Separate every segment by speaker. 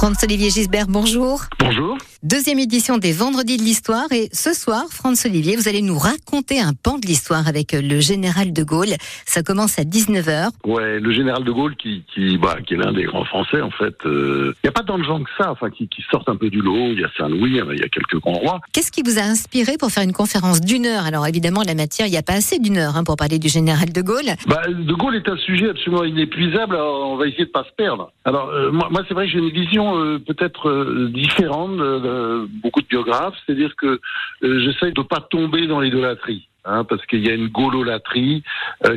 Speaker 1: Franz-Olivier Gisbert, bonjour.
Speaker 2: Bonjour.
Speaker 1: Deuxième édition des Vendredis de l'Histoire. Et ce soir, Franz-Olivier, vous allez nous raconter un pan de l'histoire avec le général de Gaulle. Ça commence à 19h.
Speaker 2: Ouais, le général de Gaulle qui, qui, bah, qui est l'un des grands Français, en fait. Il euh, n'y a pas tant de gens que ça, enfin, qui, qui sortent un peu du lot. Il y a Saint-Louis, il y a quelques grands rois.
Speaker 1: Qu'est-ce qui vous a inspiré pour faire une conférence d'une heure? Alors évidemment, la matière, il n'y a pas assez d'une heure hein, pour parler du général de Gaulle.
Speaker 2: Bah, de Gaulle est un sujet absolument inépuisable. Alors on va essayer de pas se perdre. Alors euh, moi, moi c'est vrai que j'ai une vision euh, peut-être euh, différente de, beaucoup de biographes, c'est-à-dire que j'essaye de pas tomber dans l'idolâtrie. Hein, parce qu'il y a une gaullolatrie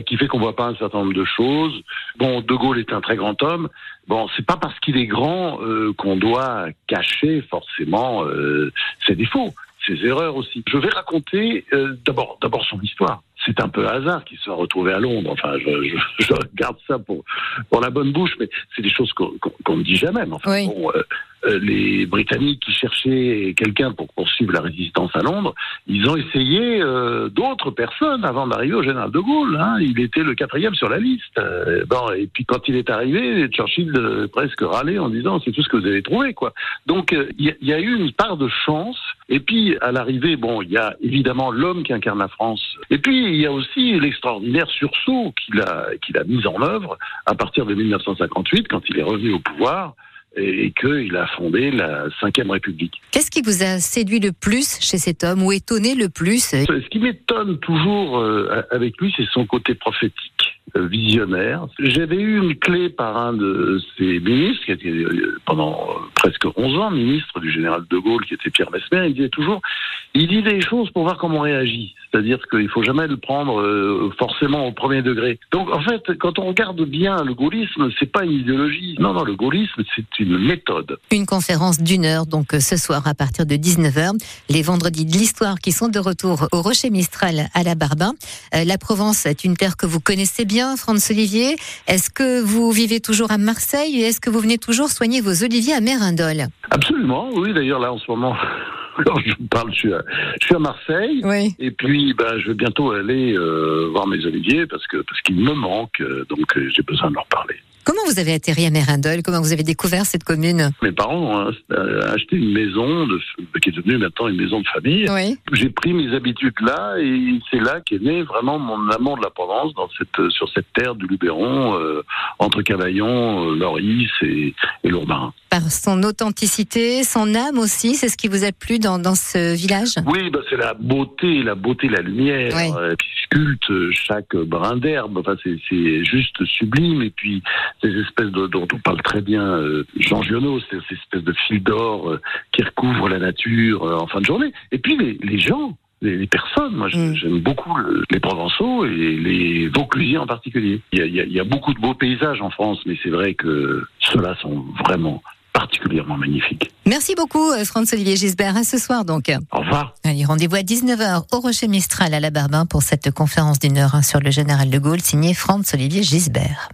Speaker 2: qui fait qu'on voit pas un certain nombre de choses. Bon, De Gaulle est un très grand homme. Bon, c'est pas parce qu'il est grand qu'on doit cacher forcément ses défauts, ses erreurs aussi. Je vais raconter d'abord, d'abord son histoire c'est un peu hasard qu'il soit retrouvé à Londres. Enfin, je, je, je, garde ça pour, pour la bonne bouche, mais c'est des choses qu'on ne dit jamais. Enfin, bon, euh, euh, les Britanniques qui cherchaient quelqu'un pour poursuivre la résistance à Londres, ils ont essayé euh, d'autres personnes avant d'arriver au général de Gaulle. Hein. Il était le quatrième sur la liste. bon, et puis quand il est arrivé, Churchill presque râlait en disant c'est tout ce que vous avez trouvé, quoi. Donc il y, y, a eu une part de chance. Et puis à l'arrivée, bon, il y a évidemment l'homme qui incarne la France. Et puis il y a aussi l'extraordinaire sursaut qu'il a, qu'il a mis en œuvre à partir de 1958, quand il est revenu au pouvoir et qu'il a fondé la Ve République.
Speaker 1: Qu'est-ce qui vous a séduit le plus chez cet homme ou étonné le plus
Speaker 2: Ce qui m'étonne toujours euh, avec lui, c'est son côté prophétique euh, visionnaire. J'avais eu une clé par un de ses ministres, qui était euh, pendant presque 11 ans ministre du général de Gaulle, qui était Pierre Mesmer. Il disait toujours, il dit des choses pour voir comment on réagit. C'est-à-dire qu'il faut jamais le prendre euh, forcément au premier degré. Donc en fait, quand on regarde bien le gaullisme, c'est pas une idéologie. Non, non, le gaullisme, c'est une méthode.
Speaker 1: Une conférence d'une heure, donc euh, ce soir à partir de 19h. Les vendredis de l'histoire qui sont de retour au Rocher Mistral à la Barbin. Euh, la Provence est une terre que vous connaissez bien, Franz Olivier. Est-ce que vous vivez toujours à Marseille et est-ce que vous venez toujours soigner vos oliviers à Mérindol?
Speaker 2: Absolument, oui. D'ailleurs là en ce moment, alors je vous parle, je suis à, je suis à Marseille.
Speaker 1: Oui.
Speaker 2: Et puis, ben, je vais bientôt aller euh, voir mes oliviers parce que parce qu'ils me manquent. Euh, donc, euh, j'ai besoin de leur parler.
Speaker 1: Comment vous avez atterri à Mérindol? Comment vous avez découvert cette commune?
Speaker 2: Mes parents ont acheté une maison de, qui est devenue maintenant une maison de famille.
Speaker 1: Oui.
Speaker 2: J'ai pris mes habitudes là et c'est là qu'est né vraiment mon amour de la Provence dans cette, sur cette terre du Luberon, euh, entre Cavaillon, euh, Loris et, et Lourmarin.
Speaker 1: Par son authenticité, son âme aussi, c'est ce qui vous a plu dans, dans ce village?
Speaker 2: Oui, bah c'est la beauté, la beauté, la lumière
Speaker 1: Oui.
Speaker 2: euh, qui sculpte chaque brin d'herbe. Enfin, c'est- c'est juste sublime. Et puis, ces espèces de, dont on parle très bien euh, Jean Giono, ces, ces espèces de fils d'or euh, qui recouvrent la nature en fin de journée. Et puis les, les gens, les, les personnes. Moi,
Speaker 1: Mm.
Speaker 2: j'aime beaucoup le- les Provençaux et les Vauclusiens en particulier. Il y, a, il y a- il y a beaucoup de beaux paysages en France, mais c'est vrai que ceux-là sont vraiment particulièrement magnifiques.
Speaker 1: Merci beaucoup, euh, Franz-Olivier Gisbert. À ce soir, donc.
Speaker 2: Au revoir.
Speaker 1: Allez, rendez-vous à 19h au Rocher Mistral à la Barbin pour cette conférence d'une heure sur le général de Gaulle signée Franz-Olivier Gisbert.